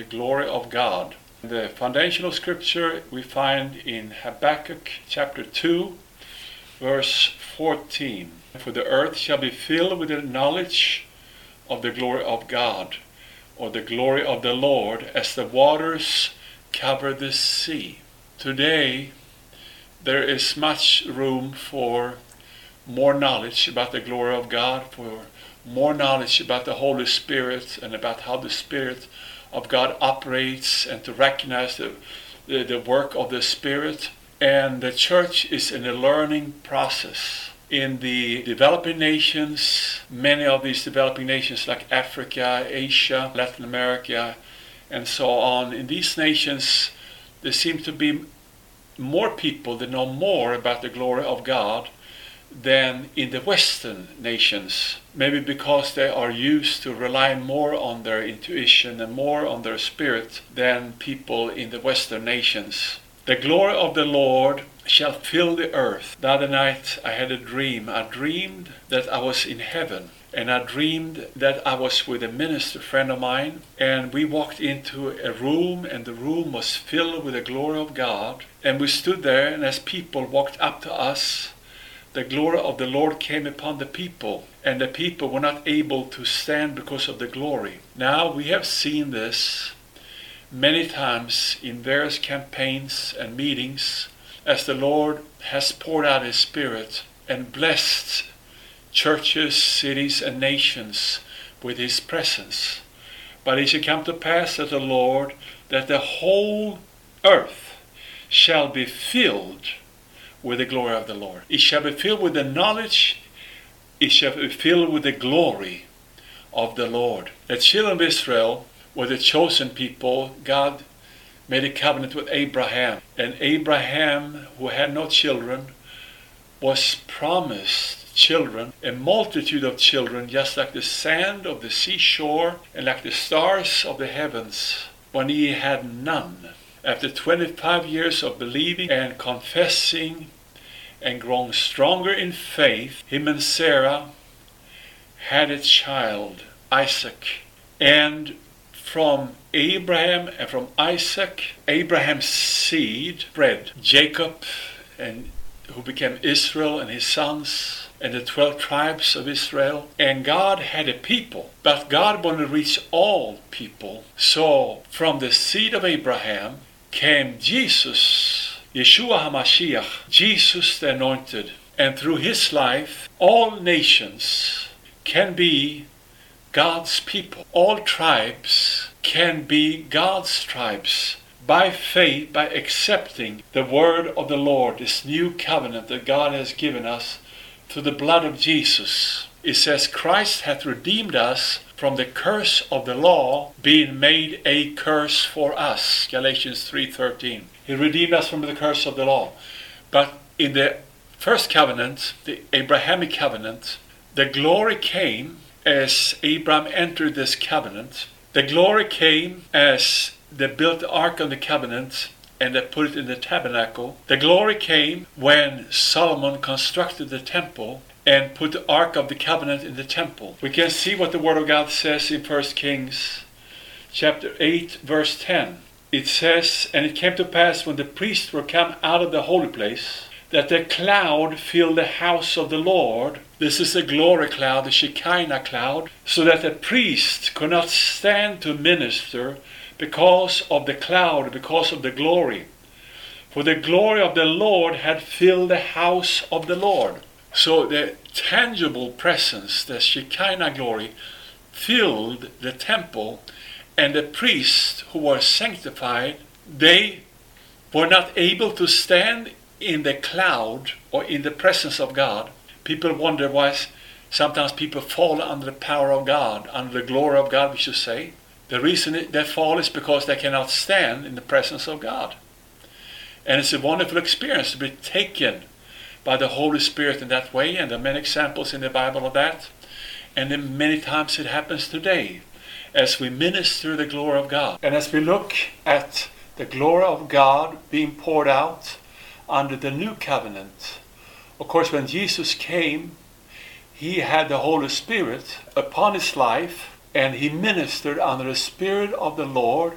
the glory of God. The foundational scripture we find in Habakkuk chapter 2, verse 14. For the earth shall be filled with the knowledge of the glory of God, or the glory of the Lord, as the waters cover the sea. Today, there is much room for more knowledge about the glory of God, for more knowledge about the Holy Spirit and about how the Spirit of God operates and to recognize the, the, the work of the Spirit. And the church is in a learning process. In the developing nations, many of these developing nations like Africa, Asia, Latin America, and so on, in these nations, there seem to be more people that know more about the glory of God than in the Western nations. Maybe because they are used to relying more on their intuition and more on their spirit than people in the Western nations. The glory of the Lord shall fill the earth. The other night I had a dream. I dreamed that I was in heaven. And I dreamed that I was with a minister friend of mine, and we walked into a room, and the room was filled with the glory of God. And we stood there, and as people walked up to us, the glory of the Lord came upon the people, and the people were not able to stand because of the glory. Now we have seen this many times in various campaigns and meetings as the Lord has poured out His Spirit and blessed churches, cities, and nations with His presence. But it shall come to pass that the Lord, that the whole earth shall be filled with the glory of the Lord. It shall be filled with the knowledge, it shall be filled with the glory of the Lord. The children of Israel were the chosen people. God made a covenant with Abraham. And Abraham, who had no children, was promised children, a multitude of children, just like the sand of the seashore and like the stars of the heavens, when he had none. After 25 years of believing and confessing and growing stronger in faith, him and Sarah had a child, Isaac. And from Abraham and from Isaac, Abraham's seed spread Jacob and who became Israel and his sons and the 12 tribes of Israel. And God had a people, but God wanted to reach all people. So from the seed of Abraham, came Jesus, Yeshua HaMashiach, Jesus the Anointed. And through his life, all nations can be God's people. All tribes can be God's tribes by faith, by accepting the word of the Lord, this new covenant that God has given us through the blood of Jesus. It says, Christ hath redeemed us from the curse of the law being made a curse for us. Galatians 3.13 he redeemed us from the curse of the law. But in the first covenant the abrahamic covenant the glory came as abraham entered this covenant. The glory came as they built the ark of the covenant and they put it in the tabernacle. The glory came when solomon constructed the temple and put the Ark of the Covenant in the temple. We can see what the Word of God says in 1 Kings chapter 8, verse 10. It says, And it came to pass when the priests were come out of the holy place, that the cloud filled the house of the Lord. This is the glory cloud, the Shekinah cloud, so that the priest could not stand to minister because of the cloud, because of the glory. For the glory of the Lord had filled the house of the Lord. So the tangible presence, the Shekinah glory, filled the temple, and the priests who were sanctified, they were not able to stand in the cloud or in the presence of God. People wonder why sometimes people fall under the power of God, under the glory of God, we should say. The reason they fall is because they cannot stand in the presence of God. And it's a wonderful experience to be taken by the Holy Spirit in that way, and there are many examples in the Bible of that. And then many times it happens today as we minister the glory of God. And as we look at the glory of God being poured out under the new covenant, of course, when Jesus came, he had the Holy Spirit upon his life and he ministered under the Spirit of the Lord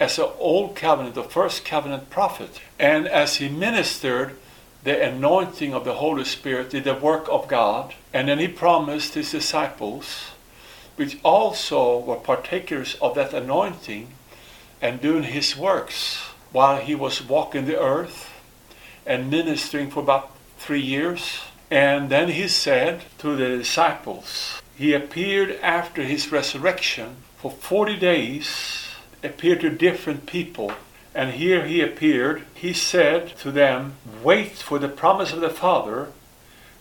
as an old covenant, the first covenant prophet. And as he ministered, the anointing of the Holy Spirit did the work of God. And then he promised his disciples, which also were partakers of that anointing and doing his works while he was walking the earth and ministering for about three years. And then he said to the disciples, he appeared after his resurrection for 40 days, appeared to different people. And here he appeared, he said to them, Wait for the promise of the Father,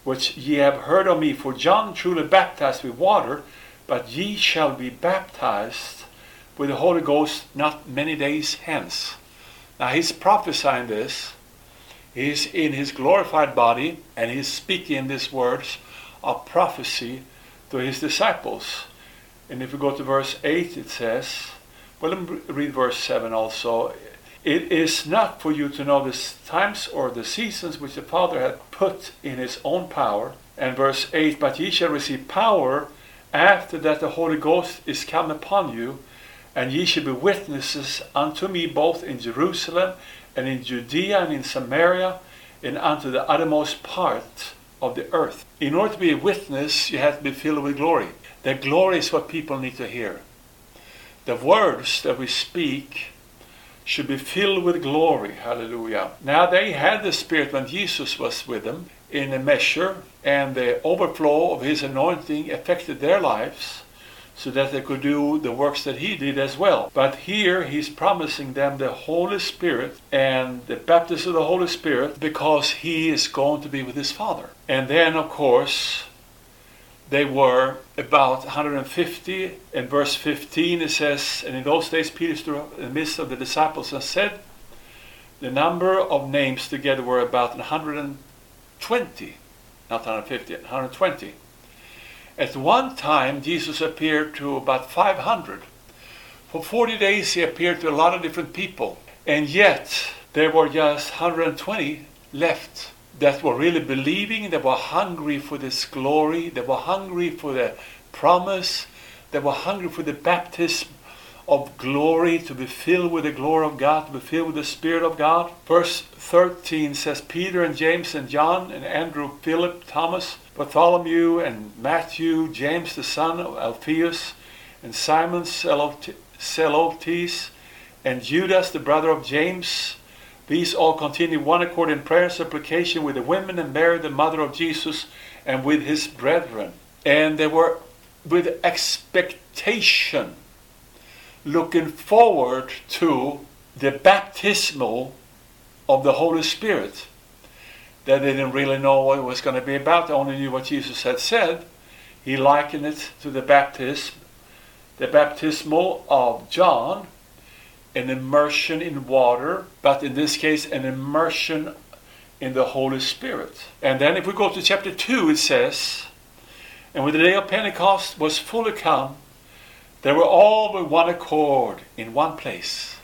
which ye have heard of me. For John truly baptized with water, but ye shall be baptized with the Holy Ghost not many days hence. Now he's prophesying this. He's in his glorified body and he's speaking these words of prophecy to his disciples. And if we go to verse 8, it says, well, let me read verse 7 also. It is not for you to know the times or the seasons which the Father hath put in his own power. And verse 8, but ye shall receive power after that the Holy Ghost is come upon you, and ye shall be witnesses unto me both in Jerusalem and in Judea and in Samaria and unto the uttermost part of the earth. In order to be a witness, you have to be filled with glory. The glory is what people need to hear. The words that we speak should be filled with glory. Hallelujah. Now they had the Spirit when Jesus was with them in a measure, and the overflow of His anointing affected their lives so that they could do the works that he did as well. But here he's promising them the Holy Spirit and the baptism of the Holy Spirit because he is going to be with his Father. And then, of course, they were about 150. In verse 15 it says, And in those days Peter stood up in the midst of the disciples and said, The number of names together were about 120. Not 150, 120. At one time, Jesus appeared to about 500. For 40 days, he appeared to a lot of different people. And yet, there were just 120 left that were really believing, that were hungry for this glory, that were hungry for the promise, that were hungry for the baptism of glory, to be filled with the glory of God, to be filled with the Spirit of God. Verse 13 says Peter and James and John and Andrew, Philip, Thomas, Bartholomew and Matthew, James the son of Alphaeus, and Simon Zelotes, and Judas the brother of James. These all continued one accord in prayer and supplication with the women and Mary the mother of Jesus and with his brethren. And they were with expectation looking forward to the baptismal of the Holy Spirit they didn't really know what it was going to be about. They only knew what Jesus had said. He likened it to the baptism, the baptismal of John, an immersion in water, but in this case, an immersion in the Holy Spirit. And then if we go to chapter 2, it says, And when the day of Pentecost was fully come, they were all with one accord in one place.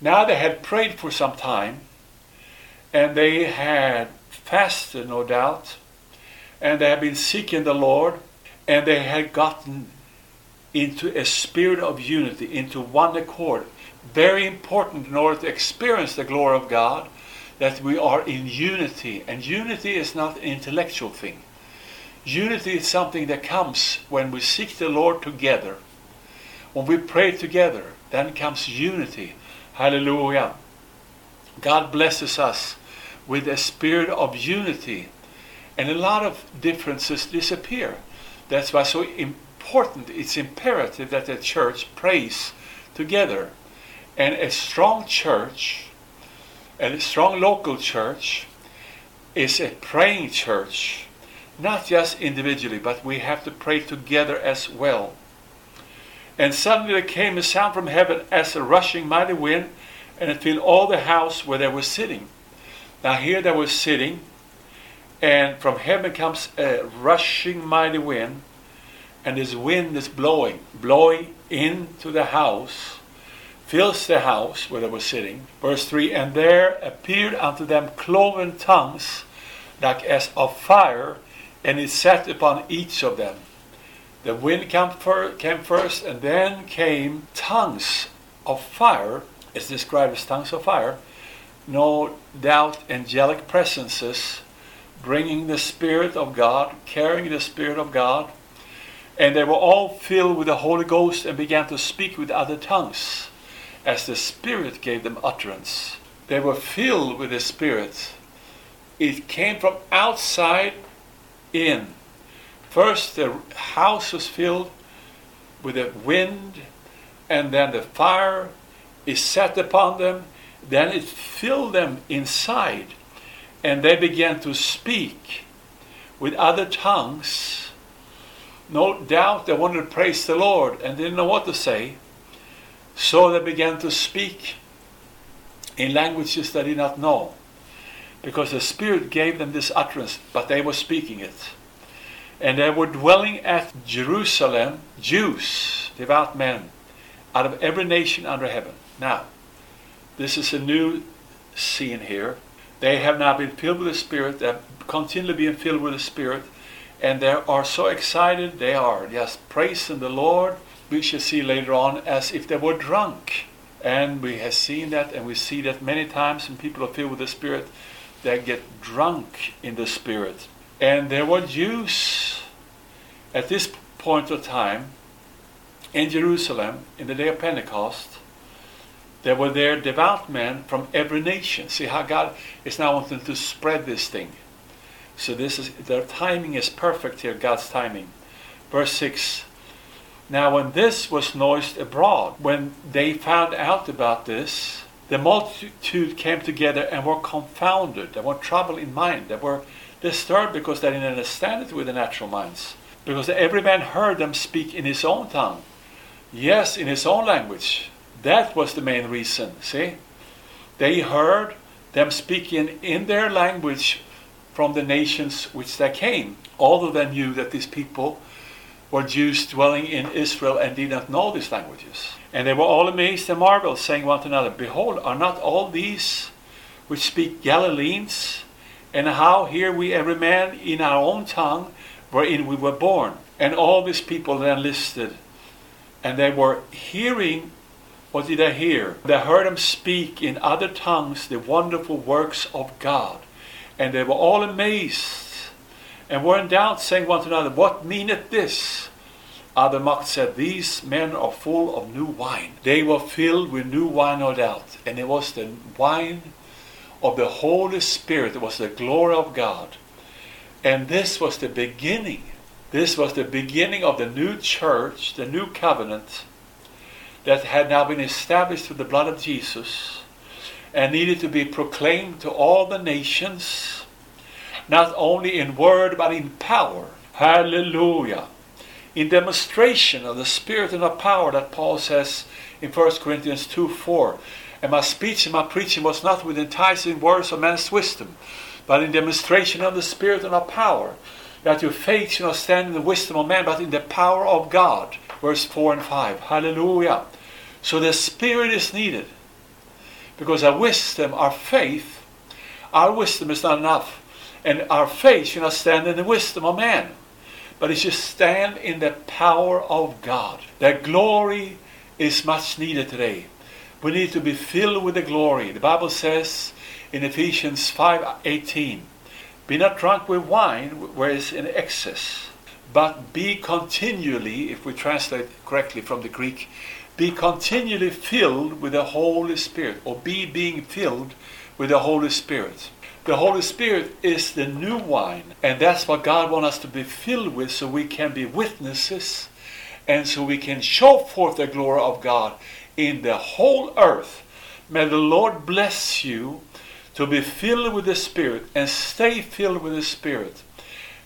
Now they had prayed for some time, and they had fasted, no doubt, and they had been seeking the Lord, and they had gotten into a spirit of unity, into one accord. Very important in order to experience the glory of God that we are in unity. And unity is not an intellectual thing. Unity is something that comes when we seek the Lord together. When we pray together, then comes unity. Hallelujah. God blesses us with a spirit of unity, and a lot of differences disappear. That's why so important, it's imperative that the church prays together. And a strong church, a strong local church, is a praying church, not just individually, but we have to pray together as well. And suddenly there came a sound from heaven as a rushing mighty wind, and it filled all the house where they were sitting. Now here they were sitting, and from heaven comes a rushing mighty wind, and this wind is blowing, blowing into the house, fills the house where they were sitting. Verse 3 And there appeared unto them cloven tongues, like as of fire, and it sat upon each of them. The wind came, first, and then came tongues of fire, is described as tongues of fire, no doubt angelic presences bringing the Spirit of God, carrying the Spirit of God. And they were all filled with the Holy Ghost and began to speak with other tongues as the Spirit gave them utterance. They were filled with the Spirit. It came from outside in. First, the house was filled with the wind, and then the fire is set upon them. Then it filled them inside and they began to speak with other tongues. No doubt they wanted to praise the Lord and didn't know what to say. So they began to speak in languages they did not know. Because the Spirit gave them this utterance, but they were speaking it. And they were dwelling at Jerusalem, Jews, devout men, out of every nation under heaven. Now, this is a new scene here. They have now been filled with the Spirit. They're continually being filled with the Spirit. And they are so excited. They are just praising the Lord. We shall see later on as if they were drunk. And we have seen that, and we see that many times when people are filled with the Spirit, they get drunk in the Spirit. And there were Jews at this point of time in Jerusalem in the day of Pentecost there were there devout men from every nation. See how God is now wanting to spread this thing. So this is their timing is perfect here, God's timing. Verse 6. Now when this was noised abroad, when they found out about this, the multitude came together and were confounded. They were troubled in mind. They were disturbed because they didn't understand it with the natural minds. Because every man heard them speak in his own tongue. Yes, in his own language. That was the main reason, see? They heard them speaking in their language from the nations which they came, although they knew that these people were Jews dwelling in Israel and did not know these languages. And they were all amazed and marveled, saying one to another, Behold, are not all these which speak Galileans? And how hear we every man in our own tongue wherein we were born? And all these people then listed, and they were hearing what did they hear? They heard him speak in other tongues the wonderful works of God. And they were all amazed and were in doubt, saying one to another, What meaneth this? Other mocked said, These men are full of new wine. They were filled with new wine, no doubt. And it was the wine of the Holy Spirit. It was the glory of God. And this was the beginning. This was the beginning of the new church, the new covenant that had now been established through the blood of Jesus and needed to be proclaimed to all the nations, not only in word but in power. Hallelujah. In demonstration of the Spirit and of power that Paul says in 1 Corinthians 2 4. And my speech and my preaching was not with enticing words of man's wisdom, but in demonstration of the Spirit and of power, that your faith should not stand in the wisdom of man, but in the power of God verse 4 and 5. Hallelujah. So the Spirit is needed. Because our wisdom, our faith, our wisdom is not enough. And our faith should not stand in the wisdom of man, but it should stand in the power of God. That glory is much needed today. We need to be filled with the glory. The Bible says in Ephesians 5:18, "Be not drunk with wine, where is in excess, but be continually, if we translate correctly from the Greek, be continually filled with the Holy Spirit, or be being filled with the Holy Spirit. The Holy Spirit is the new wine, and that's what God wants us to be filled with so we can be witnesses and so we can show forth the glory of God in the whole earth. May the Lord bless you to be filled with the Spirit and stay filled with the Spirit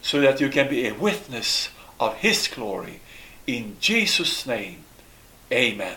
so that you can be a witness of His glory. In Jesus' name, amen.